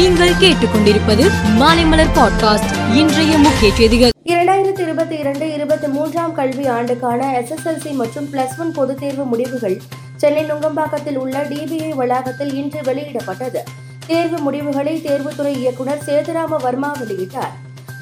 நீங்கள் கேட்டுக்கொண்டிருப்பது மாலைமலர் பாட்காஸ்ட். இன்றைய முக்கிய செய்திகள். இரண்டாயிரத்தி இருபத்தி இரண்டு இருபத்தி மூன்றாம் கல்வி ஆண்டுக்கான எஸ்எஸ்எல்சி மற்றும் பிளஸ் ஒன் பொதுத் தேர்வு முடிவுகள் சென்னை நுங்கம்பாக்கத்தில் உள்ள டிபிஐ வளாகத்தில் இன்று வெளியிடப்பட்டது. தேர்வு முடிவுகளை தேர்வுத்துறை இயக்குநர் சேதுராம வர்மா வெளியிட்டார்.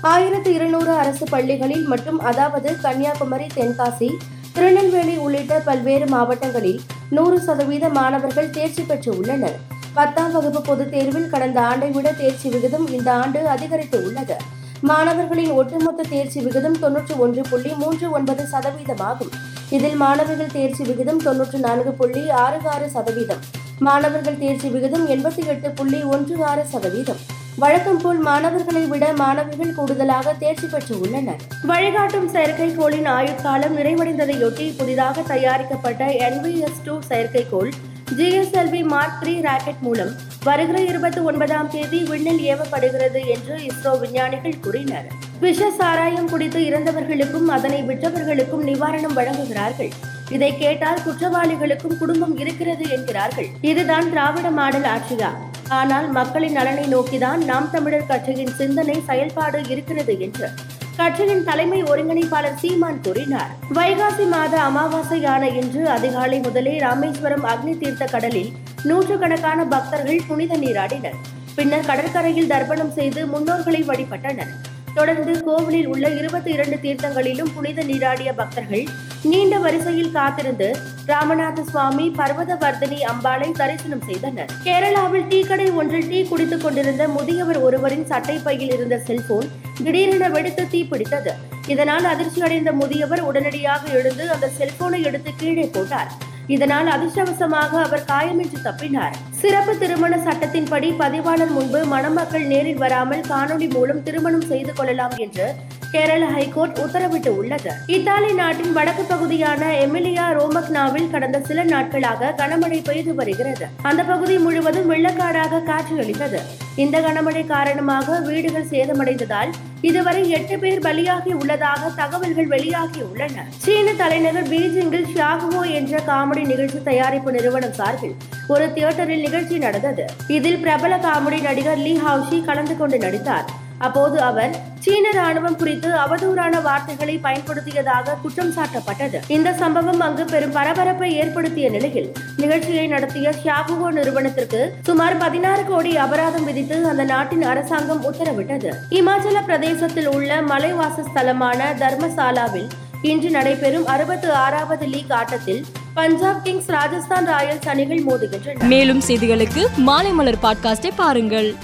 ஆயிரத்தி இருநூறு அரசு பள்ளிகளில் மற்றும் அதாவது கன்னியாகுமரி தென்காசி திருநெல்வேலி உள்ளிட்ட பல்வேறு மாவட்டங்களில் நூறு சதவீத மாணவர்கள் தேர்ச்சி பெற்று உள்ளனர். பத்தாம் வகுப்பு பொதுத் தேர்வில் கடந்த ஆண்டை விட தேர்ச்சி விகிதம் இந்த ஆண்டு அதிகரித்து உள்ளது மாணவர்களின் ஒட்டுமொத்த தேர்ச்சி விகிதம் தொன்னூற்று ஒன்று புள்ளி மூன்று ஒன்பது சதவீதமாகும் இதில் மாணவர்கள் தேர்ச்சி விகிதம் தொன்னூற்று நான்கு புள்ளி ஆறு ஆறு சதவீதம். மாணவர்கள் தேர்ச்சி விகிதம் எண்பத்தி எட்டு புள்ளி ஒன்று ஆறு சதவீதம். வழக்கம் போல் மாணவர்களை விட மாணவிகள் கூடுதலாக தேர்ச்சி பெற்று உள்ளனர். வழிகாட்டும் செயற்கைக்கோளின் ஆயுட்காலம் நிறைவடைந்ததையொட்டி புதிதாக தயாரிக்கப்பட்ட என்விஎஸ் டூ செயற்கைக்கோள் ஜிஎஸ்எல்வி மார்க் த்ரீ ராக்கெட் மூலம் வருகிற இருபத்தி ஒன்பதாம் தேதி விண்ணில் ஏவப்படுகிறது என்று இஸ்ரோ விஞ்ஞானிகள் கூறினர். விஷ சாராயம் குடித்து இறந்தவர்களுக்கும் அதனை விற்றவர்களுக்கும் நிவாரணம் வழங்குகிறார்கள். இதை கேட்டால் குற்றவாளிகளுக்கும் குடும்பம் இருக்கிறது என்கிறார்கள். இதுதான் திராவிட மாடல் ஆட்சியா? ஆனால் மக்களின் நலனை நோக்கிதான் நாம் தமிழர் கட்சியின் சிந்தனை செயல்பாடு இருக்கிறது என்று கட்சியின் தலைமை ஒருங்கிணைப்பாளர் சீமான் கூறினார். வைகாசி மாத அமாவாசையான இன்று அதிகாலை முதலே ராமேஸ்வரம் அக்னி தீர்த்த கடலில் நூற்றுக்கணக்கான பக்தர்கள் புனித நீராடினர். பின்னர் கடற்கரையில் தர்ப்பணம் செய்து முன்னோர்களை வழிபட்டனர். தொடர்ந்து கோவிலில் உள்ள இருபத்தி இரண்டு தீர்த்தங்களிலும் புனித நீராடிய பக்தர்கள் நீண்ட வரிசையில் காத்திருந்து ராமநாத சுவாமி பர்வதவர்தினி அம்பாளை தரிசனம் செய்தனர். கேரளாவில் டீ கடை ஒன்றில் டீ குடித்துக் கொண்டிருந்த முதியவர் ஒருவரின் சட்டை பையில் இருந்த செல்போன் திடீரென வெடித்து தீப்பிடித்தது இதனால் அதிர்ச்சியடைந்த முதியவர் உடனடியாக எழுந்து அந்த செல்போனை எடுத்து கீழே போட்டார். இதனால் அதிர்ஷ்டவசமாக அவர் காயமின்றி தப்பினார். சிறப்பு திருமண சட்டத்தின்படி பதிவாளர் முன்பு மணமக்கள் நேரில் வராமல் காணொலி மூலம் திருமணம் செய்து கொள்ளலாம் என்று கேரள ஹைகோர்ட் உத்தரவிட்டு உள்ளது. இத்தாலி நாட்டின் வடக்கு பகுதியான எமிலியா ரோமக்னாவில் கடந்த சில நாட்களாக கனமழை பெய்து வருகிறது. அந்த பகுதி முழுவதும் வெள்ளக்காடாக காட்சியளித்தது. இந்த கனமழை காரணமாக வீடுகள் சேதமடைந்ததால் இதுவரை எட்டு பேர் பலியாகி உள்ளதாக தகவல்கள் வெளியாகி உள்ளன. சீன தலைநகர் பீஜிங்கில் ஷாகுவோ என்ற காமெடி நிகழ்ச்சி தயாரிப்பு நிறுவனம் சார்பில் ஒரு தியேட்டரில் நிகழ்ச்சி நடந்தது. இதில் பிரபல காமெடி நடிகர் லீ ஹவுஷி கலந்து கொண்டு நடித்தார். அப்போது அவர் சீன ராணுவம் குறித்து அவதூறான வார்த்தைகளை பயன்படுத்தியதாக குற்றம் சாட்டப்பட்டது. இந்த சம்பவம் அங்கு பெரும் பரபரப்பை ஏற்படுத்திய நிலையில் நிகழ்ச்சியை நடத்திய ஷாகுவோ நிறுவனத்திற்கு சுமார் பதினாறு கோடி அபராதம் விதித்து அந்த நாட்டின் அரசாங்கம் உத்தரவிட்டது. இமாச்சல பிரதேசத்தில் உள்ள மலைவாச ஸ்தலமான தர்மசாலாவில் இன்று நடைபெறும் அறுபத்து ஆறாவது லீக் ஆட்டத்தில் பஞ்சாப் கிங்ஸ் ராஜஸ்தான் ராயல்ஸ் அணிகள் மோதுகின்றன. மேலும் செய்திகளுக்கு மாலைமலர் பாட்காஸ்டை பாருங்கள்.